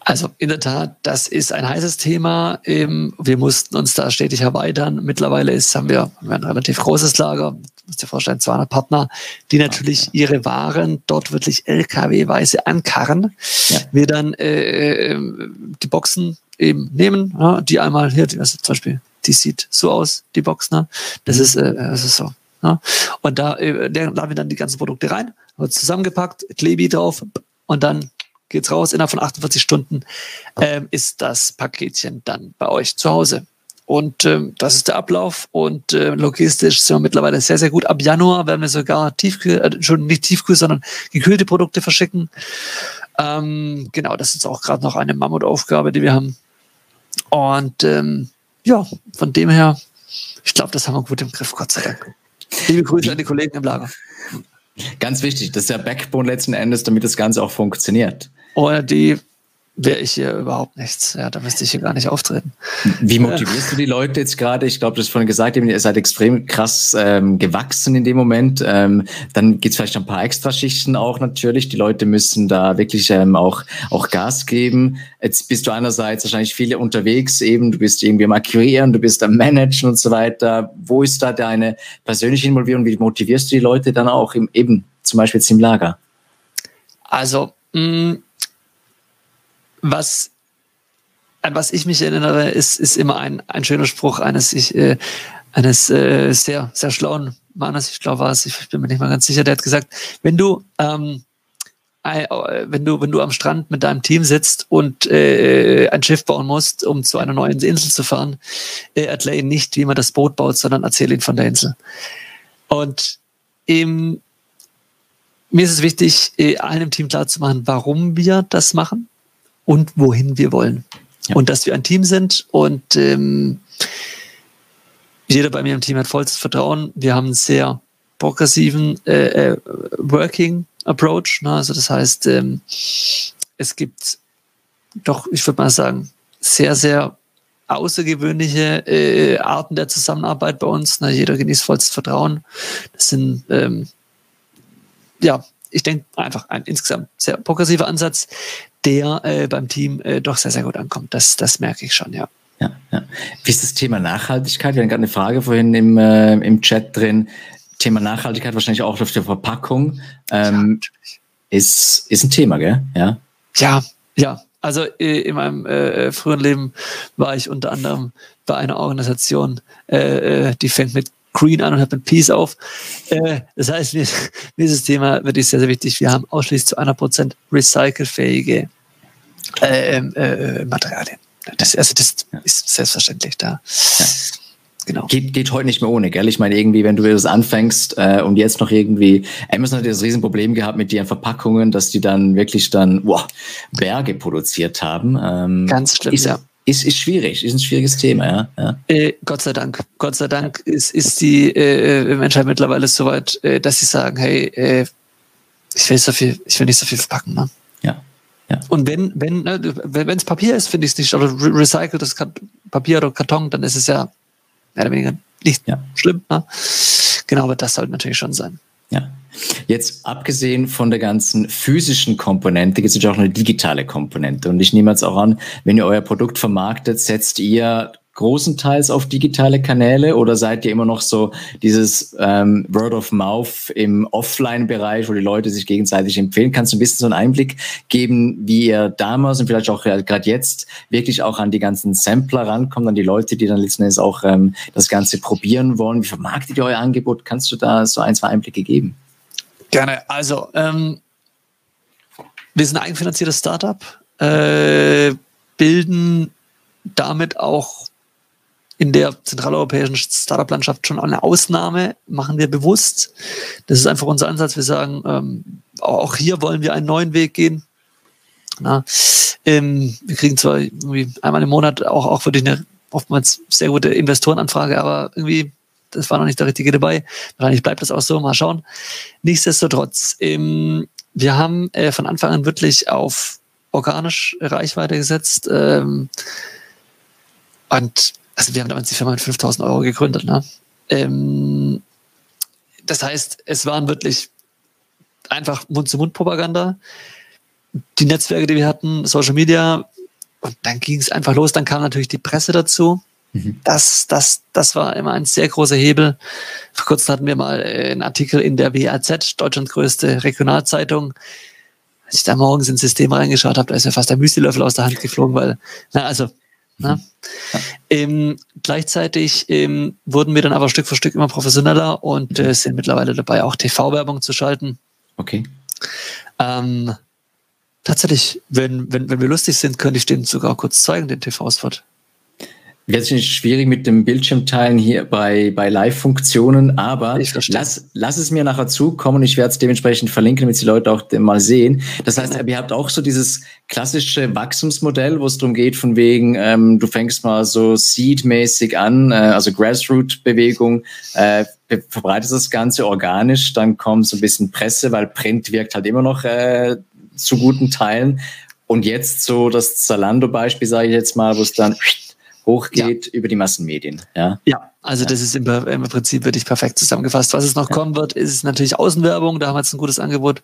Also in der Tat, das ist ein heißes Thema. Ähm, wir mussten uns da stetig erweitern. Mittlerweile ist, haben wir ein relativ großes Lager, musst dir vorstellen, 200 Partner, die natürlich ihre Waren dort wirklich LKW-weise ankarren. Ja. Wir dann äh, ähm, die Boxen eben nehmen, ja, die einmal hier, die, also zum Beispiel, die sieht so aus, die Box, ne? Das mhm. ist, äh, das ist so. Ne? Und da äh, laden wir dann die ganzen Produkte rein, wird zusammengepackt, Klebi drauf und dann geht's raus. Innerhalb von 48 Stunden ähm, ist das Paketchen dann bei euch zu Hause. Und ähm, das ist der Ablauf. Und äh, logistisch sind wir mittlerweile sehr, sehr gut. Ab Januar werden wir sogar Tiefkühl, äh, schon nicht Tiefkühl, sondern gekühlte Produkte verschicken. Ähm, genau, das ist auch gerade noch eine Mammutaufgabe, die wir haben. Und ähm, ja, von dem her, ich glaube, das haben wir gut im Griff, Gott sei Dank. Liebe Grüße an die Kollegen im Lager. Ganz wichtig, das ist der Backbone letzten Endes, damit das Ganze auch funktioniert. Ohne die wäre ich hier überhaupt nichts. Ja, da müsste ich hier gar nicht auftreten. Wie motivierst du die Leute jetzt gerade? Ich glaube, du hast vorhin gesagt, ihr seid extrem krass ähm, gewachsen in dem Moment. Ähm, dann gibt's vielleicht ein paar Extraschichten auch natürlich. Die Leute müssen da wirklich ähm, auch, auch Gas geben. Jetzt bist du einerseits wahrscheinlich viele unterwegs eben. Du bist irgendwie am Akquirieren, du bist am Managen und so weiter. Wo ist da deine persönliche Involvierung? Wie motivierst du die Leute dann auch im, eben zum Beispiel jetzt im Lager? Also, mh, mm, was an was ich mich erinnere, ist, ist immer ein, ein schöner Spruch eines, ich, äh, eines äh, sehr, sehr schlauen Mannes, ich glaube war es, ich bin mir nicht mal ganz sicher, der hat gesagt, wenn du, ähm, äh, wenn du, wenn du am Strand mit deinem Team sitzt und äh, ein Schiff bauen musst, um zu einer neuen Insel zu fahren, äh, erkläre ihn nicht, wie man das Boot baut, sondern erzähle ihn von der Insel. Und im, mir ist es wichtig, äh, einem Team klarzumachen, warum wir das machen und wohin wir wollen. Ja. Und dass wir ein Team sind und ähm, jeder bei mir im Team hat vollstes Vertrauen. Wir haben einen sehr progressiven äh, äh, Working Approach. Ne? Also das heißt, ähm, es gibt doch, ich würde mal sagen, sehr, sehr außergewöhnliche äh, Arten der Zusammenarbeit bei uns. Ne? Jeder genießt vollstes Vertrauen. Das sind, ähm, ja, ich denke einfach ein insgesamt sehr progressiver Ansatz, der äh, beim Team äh, doch sehr, sehr gut ankommt. Das, das merke ich schon, ja. Ja, ja. Wie ist das Thema Nachhaltigkeit? Wir hatten gerade eine Frage vorhin im, äh, im Chat drin. Thema Nachhaltigkeit wahrscheinlich auch auf der Verpackung. Ähm, ja, ist, ist ein Thema, gell? Ja. Ja, ja. Also äh, in meinem äh, früheren Leben war ich unter anderem bei einer Organisation, äh, äh die fängt mit Green an und Peace auf. Äh, das heißt, mir, mir ist das Thema wirklich sehr, sehr wichtig. Wir haben ausschließlich zu einer Prozent recycelfähige äh, äh, Materialien. Das, also das ist selbstverständlich da. Ja. Genau. Geht, geht heute nicht mehr ohne, gell? Ich meine, irgendwie, wenn du das anfängst äh, und jetzt noch irgendwie, Amazon hat das Riesenproblem gehabt mit ihren Verpackungen, dass die dann wirklich dann boah, Berge produziert haben. Ähm, Ganz schlimm, ist, ja. Ist, ist schwierig, ist ein schwieriges Thema, ja. ja. Äh, Gott sei Dank. Gott sei Dank ist, ist die äh, äh Menschheit mittlerweile so weit, äh, dass sie sagen, hey, äh, ich will so viel, ich will nicht so viel verpacken, ne? Ja. Ja. Und wenn wenn ne, wenn es Papier ist, finde ich es nicht oder recyceltes Papier oder Karton, dann ist es ja mehr oder weniger nicht ja. schlimm. Ne? Genau, aber das sollte natürlich schon sein. Ja. Jetzt abgesehen von der ganzen physischen Komponente gibt es natürlich auch eine digitale Komponente. Und ich nehme jetzt auch an, wenn ihr euer Produkt vermarktet, setzt ihr großenteils auf digitale Kanäle oder seid ihr immer noch so dieses ähm, Word of Mouth im Offline-Bereich, wo die Leute sich gegenseitig empfehlen? Kannst du ein bisschen so einen Einblick geben, wie ihr damals und vielleicht auch gerade jetzt wirklich auch an die ganzen Sampler rankommt, an die Leute, die dann letzten Endes auch ähm, das Ganze probieren wollen? Wie vermarktet ihr euer Angebot? Kannst du da so ein, zwei Einblicke geben? Gerne. Also, ähm, wir sind ein eigenfinanziertes Startup, äh, bilden damit auch in der zentraleuropäischen Startup-Landschaft schon eine Ausnahme, machen wir bewusst. Das ist einfach unser Ansatz. Wir sagen, ähm, auch hier wollen wir einen neuen Weg gehen. Na, ähm, wir kriegen zwar irgendwie einmal im Monat auch, auch wirklich eine oftmals sehr gute Investorenanfrage, aber irgendwie, das war noch nicht der richtige dabei. Wahrscheinlich bleibt das auch so, mal schauen. Nichtsdestotrotz, ähm, wir haben äh, von Anfang an wirklich auf organisch Reichweite gesetzt. Ähm, und also wir haben damals die Firma mit 5000 Euro gegründet. Ne? Ähm, das heißt, es waren wirklich einfach Mund-zu-Mund-Propaganda. Die Netzwerke, die wir hatten, Social Media, und dann ging es einfach los. Dann kam natürlich die Presse dazu. Mhm. Das, das, das war immer ein sehr großer Hebel. Vor kurzem hatten wir mal äh, einen Artikel in der WAZ, Deutschlands größte Regionalzeitung. Als ich da morgens ins System reingeschaut habe, da ist mir fast der Müslilöffel aus der Hand geflogen, weil, na, also Ne? Ja. Ähm, gleichzeitig ähm, wurden wir dann aber Stück für Stück immer professioneller und äh, sind mittlerweile dabei, auch TV-Werbung zu schalten. Okay. Ähm, tatsächlich, wenn, wenn, wenn wir lustig sind, könnte ich den sogar kurz zeigen, den TV-Spot. Wird nicht schwierig mit dem Bildschirmteilen hier bei, bei Live-Funktionen, aber lass, lass es mir nachher zukommen ich werde es dementsprechend verlinken, damit die Leute auch mal sehen. Das heißt, ihr habt auch so dieses klassische Wachstumsmodell, wo es darum geht, von wegen, ähm, du fängst mal so Seed-mäßig an, äh, also Grassroot-Bewegung, äh, verbreitest das Ganze organisch, dann kommt so ein bisschen Presse, weil Print wirkt halt immer noch äh, zu guten Teilen. Und jetzt so das Zalando-Beispiel, sage ich jetzt mal, wo es dann hochgeht ja. über die Massenmedien. Ja, ja also ja. das ist im, im, Prinzip wirklich perfekt zusammengefasst. Was es noch ja. kommen wird, ist natürlich Außenwerbung. Da haben wir jetzt ein gutes Angebot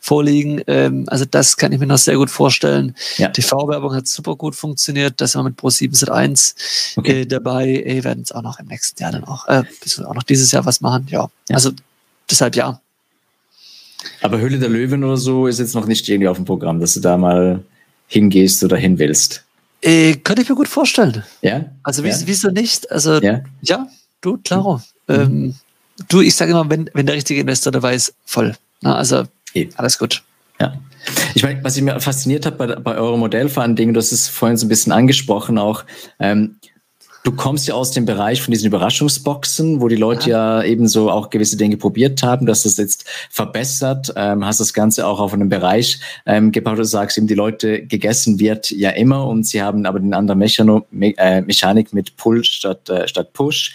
vorliegen. Ähm, also das kann ich mir noch sehr gut vorstellen. TV-Werbung hat super gut funktioniert. Da sind wir mit Pro 701 okay. äh, dabei. Wir werden es auch noch im nächsten Jahr dann auch, äh, auch noch dieses Jahr was machen. Ja, also deshalb ja. Aber Höhle der Löwen oder so ist jetzt noch nicht irgendwie auf dem Programm, dass du da mal hingehst oder hin willst. Äh, könnte ich mir gut vorstellen. Ja. Also ja. wieso nicht? Also ja, ja du, klaro. Mhm. Ähm, du, ich sage immer, wenn, wenn der richtige Investor dabei ist, voll. Na, also e. alles gut. Ja. Ich meine, was ich mir fasziniert hat bei, bei eurem Modell vor allen Dingen, du hast es vorhin so ein bisschen angesprochen auch, ähm, Du kommst ja aus dem Bereich von diesen Überraschungsboxen, wo die Leute ja, ja eben so auch gewisse Dinge probiert haben, dass das jetzt verbessert. Ähm, hast das Ganze auch auf einem Bereich ähm, gebaut, du sagst eben, die Leute gegessen wird ja immer und sie haben aber den anderen Mechano Me äh, Mechanik mit Pull statt, äh, statt Push.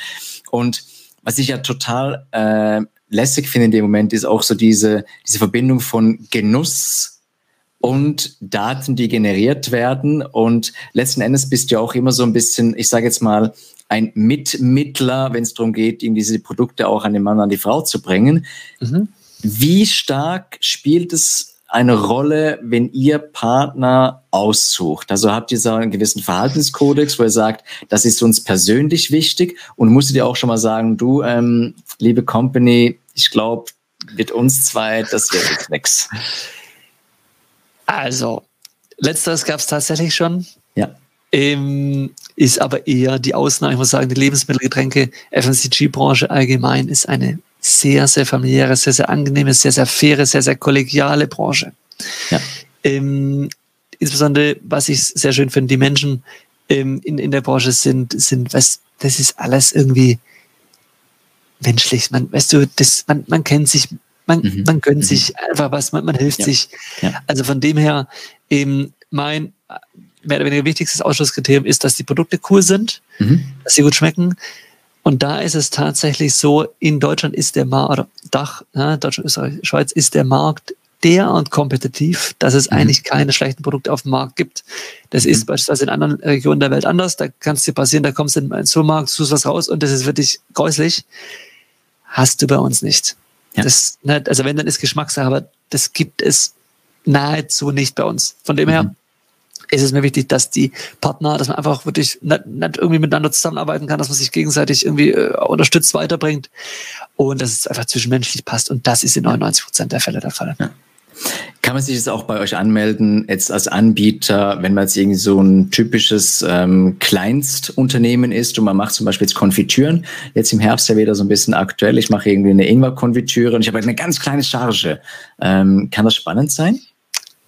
Und was ich ja total äh, lässig finde in dem Moment, ist auch so diese, diese Verbindung von Genuss und Daten, die generiert werden. Und letzten Endes bist du ja auch immer so ein bisschen, ich sage jetzt mal, ein Mitmittler, wenn es darum geht, eben diese Produkte auch an den Mann, an die Frau zu bringen. Mhm. Wie stark spielt es eine Rolle, wenn ihr Partner aussucht? Also habt ihr so einen gewissen Verhaltenskodex, wo ihr sagt, das ist uns persönlich wichtig und musstet ihr auch schon mal sagen, du, ähm, liebe Company, ich glaube, mit uns zwei, das wird jetzt nix. Also, letzteres gab es tatsächlich schon. Ja. Ähm, ist aber eher die Ausnahme. Ich muss sagen, die Lebensmittelgetränke, FMCG-Branche allgemein ist eine sehr, sehr familiäre, sehr, sehr angenehme, sehr, sehr faire, sehr, sehr kollegiale Branche. Ja. Ähm, insbesondere, was ich sehr schön finde, die Menschen ähm, in, in der Branche sind, sind, was, das ist alles irgendwie menschlich. Man, weißt du, das, man, man kennt sich, man, mhm. man gönnt mhm. sich einfach was, man, man hilft ja. sich. Ja. Also von dem her, eben mein mehr oder weniger wichtigstes Ausschlusskriterium ist, dass die Produkte cool sind, mhm. dass sie gut schmecken. Und da ist es tatsächlich so, in Deutschland ist der Markt, oder Dach, ja, Deutschland, Österreich, Schweiz ist der Markt derart kompetitiv, dass es mhm. eigentlich keine schlechten Produkte auf dem Markt gibt. Das mhm. ist beispielsweise in anderen Regionen der Welt anders. Da kann es dir passieren, da kommst du in einen Supermarkt, suchst was raus und das ist wirklich gräuslich. Hast du bei uns nicht. Ja. Das, ne, also wenn, dann ist Geschmackssache, aber das gibt es nahezu nicht bei uns. Von dem mhm. her ist es mir wichtig, dass die Partner, dass man einfach wirklich nicht, nicht irgendwie miteinander zusammenarbeiten kann, dass man sich gegenseitig irgendwie äh, unterstützt, weiterbringt und dass es einfach zwischenmenschlich passt. Und das ist in 99 Prozent der Fälle der Fall. Ja. Kann man sich jetzt auch bei euch anmelden, jetzt als Anbieter, wenn man jetzt irgendwie so ein typisches ähm, Kleinstunternehmen ist und man macht zum Beispiel jetzt Konfitüren, jetzt im Herbst ja wieder so ein bisschen aktuell, ich mache irgendwie eine Ingwer-Konfitüre und ich habe eine ganz kleine Charge. Ähm, kann das spannend sein?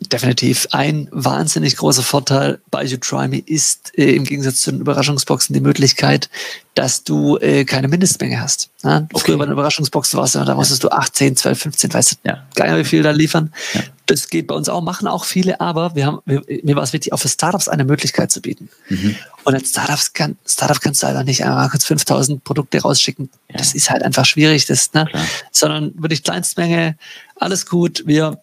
Definitiv. Ein wahnsinnig großer Vorteil bei You Try Me ist äh, im Gegensatz zu den Überraschungsboxen die Möglichkeit, dass du äh, keine Mindestmenge hast. Ja? Okay. Früher bei den Überraschungsboxen warst du, da musstest du 8, 10, 12, 15, weißt du, ja. nicht, wie viel da liefern. Ja. Das geht bei uns auch, machen auch viele, aber wir haben, wir, mir war es wichtig, auch für Startups eine Möglichkeit zu bieten. Mhm. Und als Startups kann, Startup kannst du einfach nicht einmal kurz 5000 Produkte rausschicken. Das ist halt einfach schwierig, das, ne? Sondern wirklich Kleinstmenge, alles gut. Wir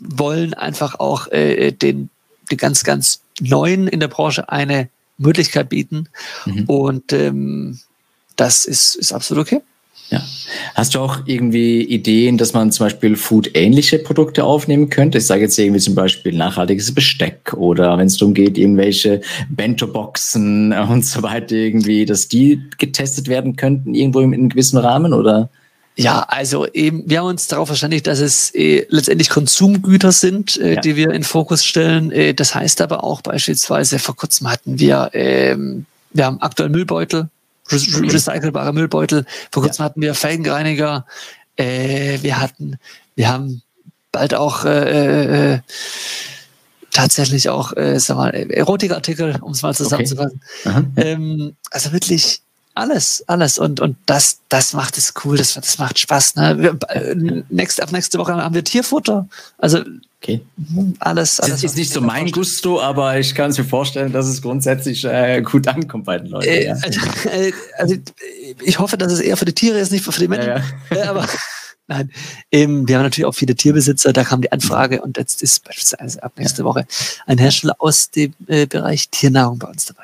wollen einfach auch äh, den, den ganz, ganz Neuen in der Branche eine Möglichkeit bieten. Mhm. Und ähm, das ist, ist absolut okay. Ja. Hast du auch irgendwie Ideen, dass man zum Beispiel Food-ähnliche Produkte aufnehmen könnte? Ich sage jetzt irgendwie zum Beispiel nachhaltiges Besteck oder wenn es darum geht, irgendwelche Bento-Boxen und so weiter irgendwie, dass die getestet werden könnten irgendwo in einem gewissen Rahmen oder? Ja, also eben, wir haben uns darauf verständigt, dass es äh, letztendlich Konsumgüter sind, äh, ja. die wir in Fokus stellen. Äh, das heißt aber auch beispielsweise, vor kurzem hatten wir, ähm, wir haben aktuell Müllbeutel, re okay. recycelbare Müllbeutel. Vor kurzem ja. hatten wir Felgenreiniger. Äh, wir hatten, wir haben bald auch äh, äh, tatsächlich auch, äh, sag mal, Erotikartikel, um es mal zusammenzufassen. Okay. Ähm, also wirklich alles, alles. Und, und das, das macht es cool, das, das macht Spaß. Ne? Wir, äh, next, ab nächste Woche haben wir Tierfutter. Also okay. Hm, alles, alles. Das ist nicht so mein Gusto, aber ich kann es mir vorstellen, dass es grundsätzlich äh, gut ankommt bei den Leuten. Äh, ja. äh, also, ich hoffe, dass es eher für die Tiere ist, nicht für die Menschen. Ja, ja. aber Nein, ähm, wir haben natürlich auch viele Tierbesitzer, da kam die Anfrage und jetzt ist beispielsweise ab nächste Woche ein Hersteller aus dem äh, Bereich Tiernahrung bei uns dabei.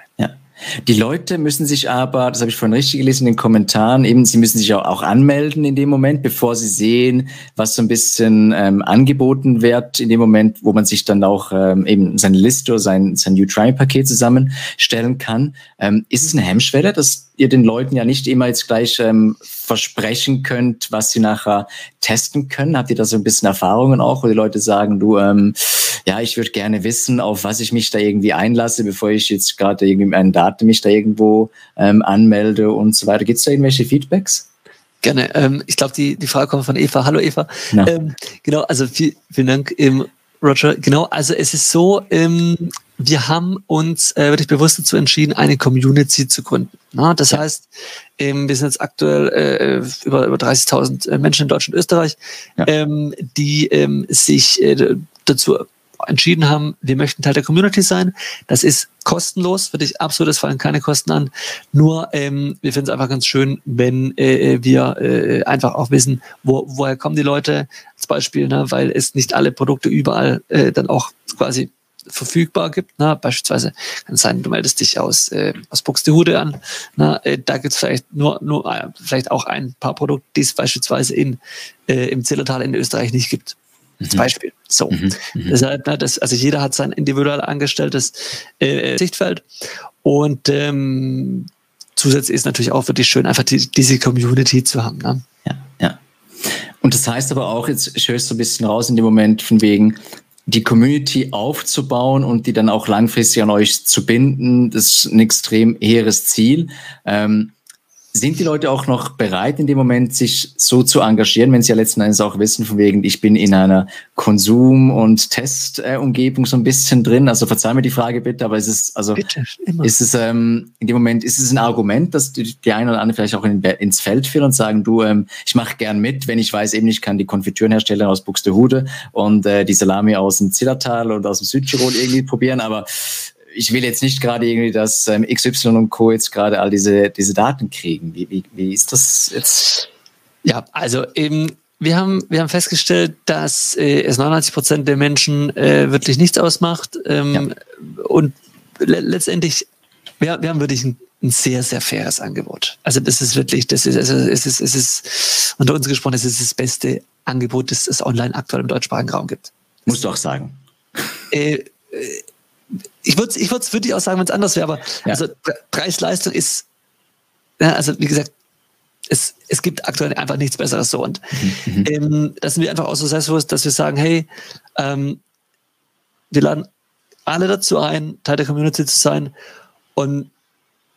Die Leute müssen sich aber, das habe ich vorhin richtig gelesen in den Kommentaren, eben, sie müssen sich auch, auch anmelden in dem Moment, bevor sie sehen, was so ein bisschen ähm, angeboten wird, in dem Moment, wo man sich dann auch ähm, eben seine Liste oder sein, sein New Try-Paket zusammenstellen kann. Ähm, ist es eine Hemmschwelle, dass ihr den Leuten ja nicht immer jetzt gleich ähm, versprechen könnt, was sie nachher testen können? Habt ihr da so ein bisschen Erfahrungen auch, wo die Leute sagen, du, ähm, ja, ich würde gerne wissen, auf was ich mich da irgendwie einlasse, bevor ich jetzt gerade irgendwie mit einem Daten mich da irgendwo ähm, anmelde und so weiter. Gibt es da irgendwelche Feedbacks? Gerne. Ähm, ich glaube, die, die Frage kommt von Eva. Hallo Eva. Ja. Ähm, genau, also viel, vielen Dank, ähm, Roger. Genau, also es ist so, ähm, wir haben uns äh, wirklich bewusst dazu entschieden, eine Community zu gründen. Na, das ja. heißt, ähm, wir sind jetzt aktuell äh, über, über 30.000 äh, Menschen in Deutschland und Österreich, ja. ähm, die ähm, sich äh, dazu entschieden haben, wir möchten Teil der Community sein. Das ist kostenlos, für dich absolut, es fallen keine Kosten an. Nur ähm, wir finden es einfach ganz schön, wenn äh, wir äh, einfach auch wissen, wo, woher kommen die Leute, als Beispiel, ne, weil es nicht alle Produkte überall äh, dann auch quasi verfügbar gibt. Ne? Beispielsweise kann es sein, du meldest dich aus, äh, aus Buxtehude an. Ne? Äh, da gibt es vielleicht nur, nur äh, vielleicht auch ein paar Produkte, die es beispielsweise in, äh, im Zillertal in Österreich nicht gibt. Als mhm. Beispiel. So. Mhm. Mhm. Deshalb, ne, das, also jeder hat sein individuell angestelltes äh, Sichtfeld. Und ähm, zusätzlich ist natürlich auch wirklich schön, einfach die, diese Community zu haben. Ne? Ja, ja. Und das heißt aber auch, jetzt hörst du ein bisschen raus in dem Moment von wegen, die Community aufzubauen und die dann auch langfristig an euch zu binden, das ist ein extrem hehres Ziel. Ähm, sind die Leute auch noch bereit, in dem Moment sich so zu engagieren, wenn sie ja letzten Endes auch wissen, von wegen, ich bin in einer Konsum- und Testumgebung so ein bisschen drin? Also verzeih mir die Frage bitte, aber ist es, also, bitte, ist es ähm, in dem Moment, ist es ein Argument, dass die, die eine oder andere vielleicht auch in, ins Feld führen und sagen, du, ähm, ich mache gern mit, wenn ich weiß, eben ich kann die Konfitürenhersteller aus Buxtehude und äh, die Salami aus dem Zillertal und aus dem Südtirol irgendwie probieren, aber ich will jetzt nicht gerade irgendwie, dass ähm, XY und Co. jetzt gerade all diese, diese Daten kriegen. Wie, wie, wie ist das jetzt? Ja, also eben, wir haben, wir haben festgestellt, dass äh, es 99 Prozent der Menschen äh, wirklich nichts ausmacht. Ähm, ja. Und le letztendlich, wir, wir haben wirklich ein, ein, sehr, sehr faires Angebot. Also das ist wirklich, das ist, also es ist, es ist unter uns gesprochen, es ist das beste Angebot, das es online aktuell im deutschsprachigen Raum gibt. Musst du auch sagen. Äh, äh ich würde ich würde wirklich auch sagen, wenn es anders wäre, aber ja. also Preis-Leistung ist, ja, also wie gesagt, es, es gibt aktuell einfach nichts Besseres so. Und mhm. mhm. ähm, da sind wir einfach auch so selbstbewusst, dass wir sagen, hey, ähm, wir laden alle dazu ein, Teil der Community zu sein. Und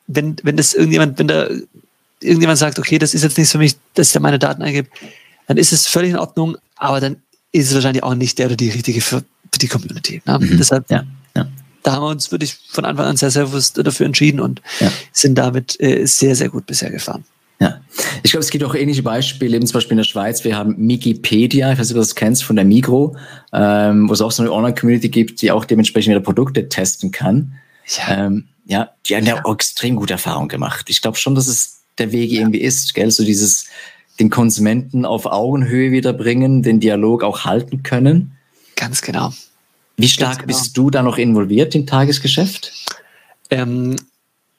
wenn, wenn das irgendjemand, wenn da irgendjemand sagt, okay, das ist jetzt nichts für mich, dass ich da meine Daten eingebe, dann ist es völlig in Ordnung, aber dann ist es wahrscheinlich auch nicht der oder die richtige für, für die Community. Ne? Mhm. Deshalb ja da haben wir uns wirklich von Anfang an sehr, sehr bewusst dafür entschieden und ja. sind damit äh, sehr, sehr gut bisher gefahren. Ja, ich glaube, es gibt auch ähnliche Beispiele, eben zum Beispiel in der Schweiz. Wir haben Mikipedia, ich weiß nicht, ob du das kennst, von der Migro, ähm, wo es auch so eine Online-Community gibt, die auch dementsprechend ihre Produkte testen kann. Ja, ähm, ja die haben ja auch extrem gute Erfahrungen gemacht. Ich glaube schon, dass es der Weg ja. irgendwie ist, gell, so dieses den Konsumenten auf Augenhöhe wiederbringen, den Dialog auch halten können. Ganz genau. Wie stark genau. bist du da noch involviert im Tagesgeschäft? Ähm,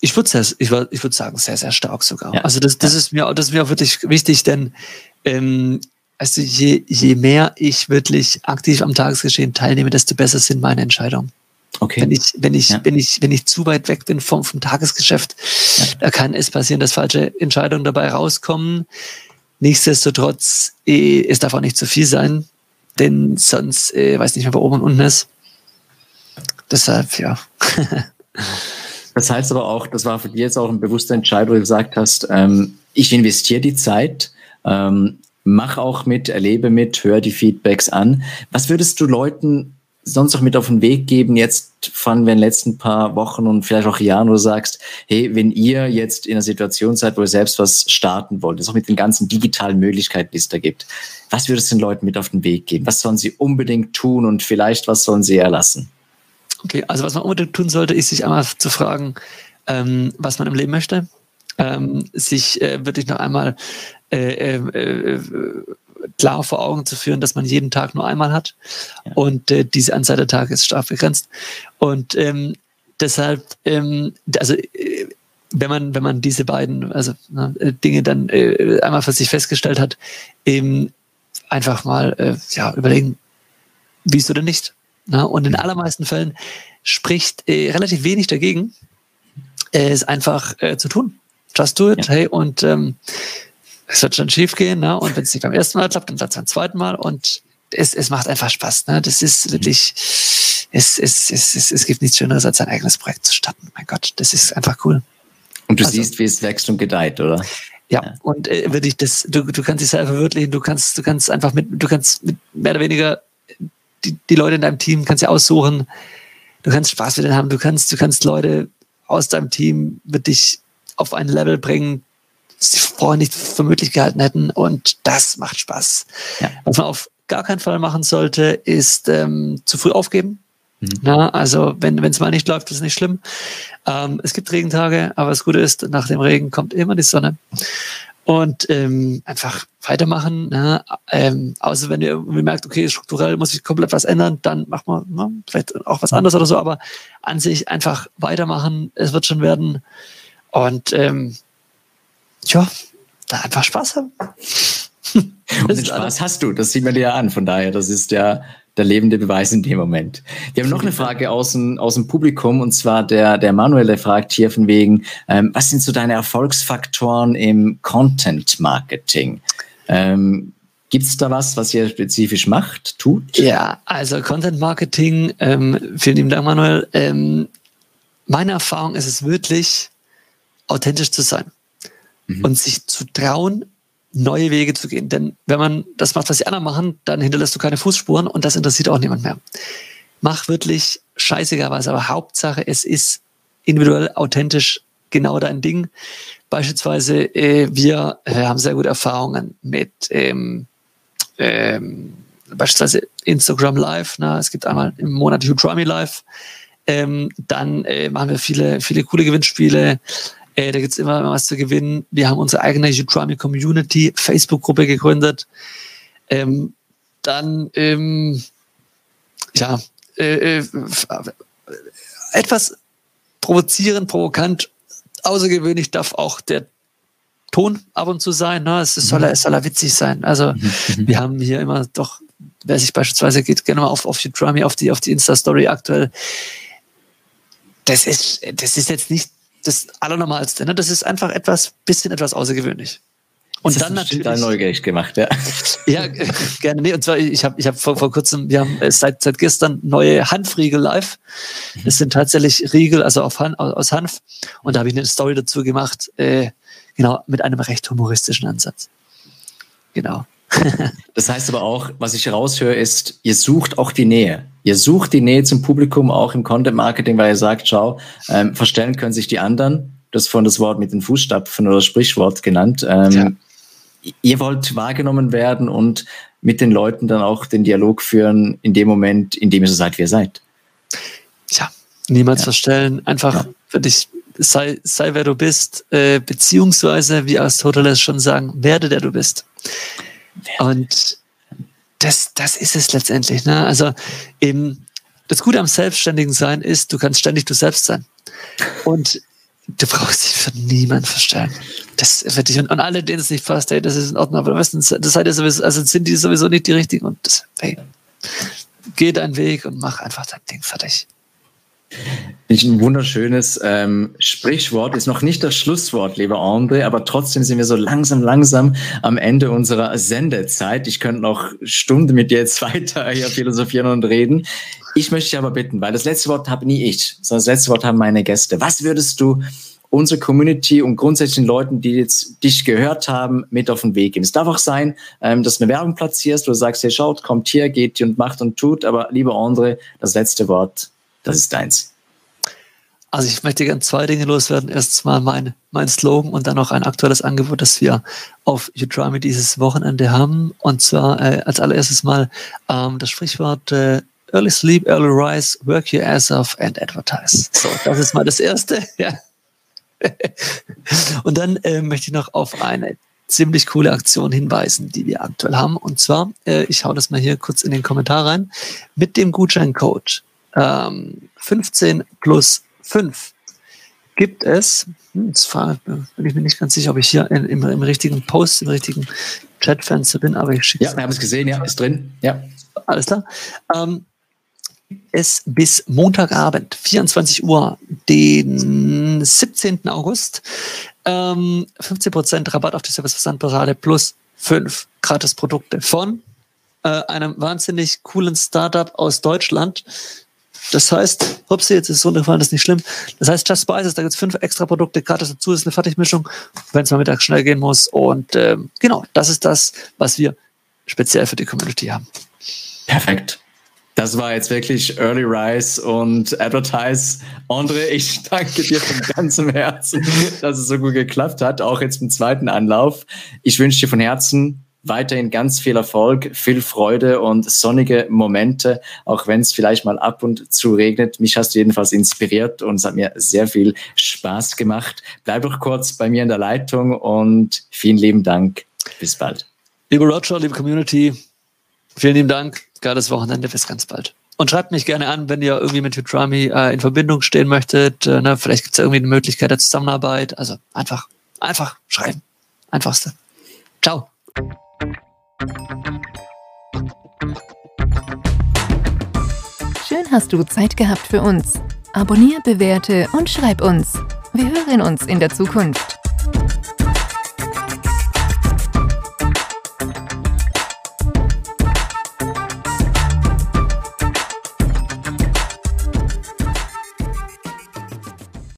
ich würde ich würd, ich würd sagen, sehr, sehr stark sogar. Ja. Also das, das, ja. ist mir, das ist mir auch wirklich wichtig, denn ähm, also je, je mehr ich wirklich aktiv am Tagesgeschehen teilnehme, desto besser sind meine Entscheidungen. Okay. Wenn ich, wenn ich, ja. wenn ich, wenn ich zu weit weg bin vom, vom Tagesgeschäft, ja. da kann es passieren, dass falsche Entscheidungen dabei rauskommen. Nichtsdestotrotz, äh, es darf auch nicht zu viel sein denn sonst äh, weiß nicht mehr, wo oben und unten ist. Deshalb, ja. das heißt aber auch, das war für dich jetzt auch ein bewusster Entscheid, wo du gesagt hast, ähm, ich investiere die Zeit, ähm, mach auch mit, erlebe mit, höre die Feedbacks an. Was würdest du Leuten sonst noch mit auf den Weg geben, jetzt von den letzten paar Wochen und vielleicht auch Jahren, wo du sagst, hey, wenn ihr jetzt in einer Situation seid, wo ihr selbst was starten wollt, das auch mit den ganzen digitalen Möglichkeiten, die es da gibt, was würdest du den Leuten mit auf den Weg geben? Was sollen sie unbedingt tun und vielleicht was sollen sie erlassen? Okay, also was man unbedingt tun sollte, ist sich einmal zu fragen, ähm, was man im Leben möchte, ähm, sich äh, wirklich noch einmal äh, äh, äh klar vor Augen zu führen, dass man jeden Tag nur einmal hat. Ja. Und äh, diese Anzahl der Tage ist stark begrenzt. Und ähm, deshalb, ähm, also äh, wenn man, wenn man diese beiden also, ne, äh, Dinge dann äh, einmal für sich festgestellt hat, eben einfach mal äh, ja, überlegen, wieso denn nicht? Ne? Und in allermeisten Fällen spricht äh, relativ wenig dagegen, äh, es einfach äh, zu tun. Just do it, ja. hey, und ähm, es wird schon schief gehen, ne? Und wenn es nicht beim ersten Mal klappt, dann klappt es beim zweiten Mal und es, es macht einfach Spaß, ne? Das ist wirklich, es, es, es, es, es gibt nichts Schöneres, als ein eigenes Projekt zu starten. Mein Gott, das ist einfach cool. Und du also, siehst, wie es wächst und gedeiht, oder? Ja, ja. und äh, wirklich, das, du, du kannst dich selber verwirklichen, du kannst, du kannst einfach mit, du kannst mit mehr oder weniger die, die Leute in deinem Team kannst ja aussuchen, du kannst Spaß mit denen haben, du kannst, du kannst Leute aus deinem Team mit dich auf ein Level bringen, sie vorher nicht für möglich gehalten hätten und das macht Spaß. Ja. Was man auf gar keinen Fall machen sollte, ist ähm, zu früh aufgeben. Mhm. Na, also wenn es mal nicht läuft, ist es nicht schlimm. Ähm, es gibt Regentage, aber das Gute ist, nach dem Regen kommt immer die Sonne und ähm, einfach weitermachen. Ne? Ähm, außer wenn ihr irgendwie merkt, okay, strukturell muss ich komplett was ändern, dann macht man ne, vielleicht auch was anderes oder so, aber an sich einfach weitermachen, es wird schon werden. Und ähm, ja, da einfach Spaß haben. Und den Spaß hast du, das sieht man dir ja an. Von daher, das ist ja der lebende Beweis in dem Moment. Wir haben noch eine Frage aus dem, aus dem Publikum und zwar der, der Manuel, der fragt hier von wegen, ähm, was sind so deine Erfolgsfaktoren im Content Marketing? Ähm, Gibt es da was, was ihr spezifisch macht, tut? Ja, also Content Marketing, ähm, vielen lieben Dank, Manuel. Ähm, meine Erfahrung ist es wirklich, authentisch zu sein mhm. und sich zu trauen, neue Wege zu gehen. Denn wenn man das macht, was die anderen machen, dann hinterlässt du keine Fußspuren und das interessiert auch niemand mehr. Mach wirklich scheißigerweise, aber Hauptsache, es ist individuell, authentisch genau dein Ding. Beispielsweise, äh, wir äh, haben sehr gute Erfahrungen mit ähm, ähm, beispielsweise Instagram Live. Na, es gibt einmal im Monat Udemy Live. Ähm, dann äh, machen wir viele, viele coole Gewinnspiele. Äh, da gibt's immer was zu gewinnen. Wir haben unsere eigene Utrami Community Facebook-Gruppe gegründet. Ähm, dann, ähm, ja, äh, äh, etwas provozierend, provokant, außergewöhnlich darf auch der Ton ab und zu sein. Ne? Es, soll, mhm. es soll ja witzig sein. Also mhm. mhm. wir haben hier immer doch, wer sich beispielsweise geht, gerne mal auf, auf Utrami, auf die, auf die Insta-Story aktuell. Das ist, das ist jetzt nicht das Allernormalste. Ne? Das ist einfach etwas, bisschen etwas außergewöhnlich. Und das dann natürlich. neugierig gemacht, ja. Ja, gerne. Nee, und zwar, ich habe ich hab vor, vor kurzem, wir haben seit, seit gestern neue Hanfriegel live. Mhm. Das sind tatsächlich Riegel, also auf Han, aus Hanf. Und da habe ich eine Story dazu gemacht, äh, genau, mit einem recht humoristischen Ansatz. Genau. Das heißt aber auch, was ich raushöre, ist, ihr sucht auch die Nähe. Ihr sucht die Nähe zum Publikum auch im Content Marketing, weil ihr sagt, schau, ähm, verstellen können sich die anderen. Das von das Wort mit den Fußstapfen oder Sprichwort genannt. Ähm, ja. Ihr wollt wahrgenommen werden und mit den Leuten dann auch den Dialog führen in dem Moment, in dem ihr so seid, wie ihr seid. Tja, niemals ja. verstellen. Einfach ja. für dich sei, sei wer du bist, äh, beziehungsweise, wie Aristoteles schon sagen, werde der du bist. Und das, das ist es letztendlich. Ne? Also eben, das Gute am selbstständigen Sein ist, du kannst ständig du selbst sein. Und du brauchst dich für niemanden verstellen. Das wird dich, und, und alle, denen es nicht passt, hey, das ist in Ordnung, aber meistens, das seid ihr sowieso, also sind die sowieso nicht die richtigen und das, hey, geh deinen Weg und mach einfach dein Ding fertig. Nicht ein wunderschönes ähm, Sprichwort, ist noch nicht das Schlusswort, lieber André, aber trotzdem sind wir so langsam, langsam am Ende unserer Sendezeit. Ich könnte noch Stunden mit dir jetzt weiter hier philosophieren und reden. Ich möchte dich aber bitten, weil das letzte Wort habe nie ich, sondern das letzte Wort haben meine Gäste. Was würdest du unsere Community und grundsätzlich den Leuten, die jetzt dich gehört haben, mit auf den Weg geben. Es darf auch sein, ähm, dass du eine Werbung platzierst, wo du sagst, hey, schaut, kommt hier, geht und macht und tut, aber lieber André, das letzte Wort das ist deins. Also ich möchte gerne zwei Dinge loswerden. Erstens mal mein, mein Slogan und dann noch ein aktuelles Angebot, das wir auf Udemy dieses Wochenende haben. Und zwar äh, als allererstes mal ähm, das Sprichwort äh, Early Sleep, Early Rise, Work Your Ass Off and Advertise. So, das ist mal das Erste. Ja. und dann äh, möchte ich noch auf eine ziemlich coole Aktion hinweisen, die wir aktuell haben. Und zwar, äh, ich hau das mal hier kurz in den Kommentar rein, mit dem Gutscheincode ähm, 15 plus 5 gibt es, hm, jetzt bin ich mir nicht ganz sicher, ob ich hier in, im, im, richtigen Post, im richtigen Chatfenster bin, aber ich schicke Ja, wir haben es gesehen, ja, ist drin. Ja. Alles klar. Ähm, es bis Montagabend, 24 Uhr, den 17. August, ähm, 15% Rabatt auf die Service-Versandparade plus 5 Gratis-Produkte von äh, einem wahnsinnig coolen Startup aus Deutschland, das heißt, hupsi, jetzt ist es runtergefallen, das ist nicht schlimm. Das heißt, Just Spices, da gibt es fünf extra Produkte, gratis dazu ist eine Fertigmischung, wenn es mal mittags schnell gehen muss. Und ähm, genau, das ist das, was wir speziell für die Community haben. Perfekt. Das war jetzt wirklich Early Rise und Advertise. André, ich danke dir von ganzem Herzen, dass es so gut geklappt hat, auch jetzt im zweiten Anlauf. Ich wünsche dir von Herzen weiterhin ganz viel Erfolg, viel Freude und sonnige Momente, auch wenn es vielleicht mal ab und zu regnet. Mich hast du jedenfalls inspiriert und es hat mir sehr viel Spaß gemacht. Bleib doch kurz bei mir in der Leitung und vielen lieben Dank. Bis bald. Liebe Roger, liebe Community, vielen lieben Dank. Geiles Wochenende. Bis ganz bald. Und schreibt mich gerne an, wenn ihr irgendwie mit Utrami äh, in Verbindung stehen möchtet. Äh, ne? Vielleicht gibt es irgendwie eine Möglichkeit der Zusammenarbeit. Also einfach, einfach schreiben. Einfachste. Ciao. Schön hast du Zeit gehabt für uns. Abonnier, bewerte und schreib uns. Wir hören uns in der Zukunft.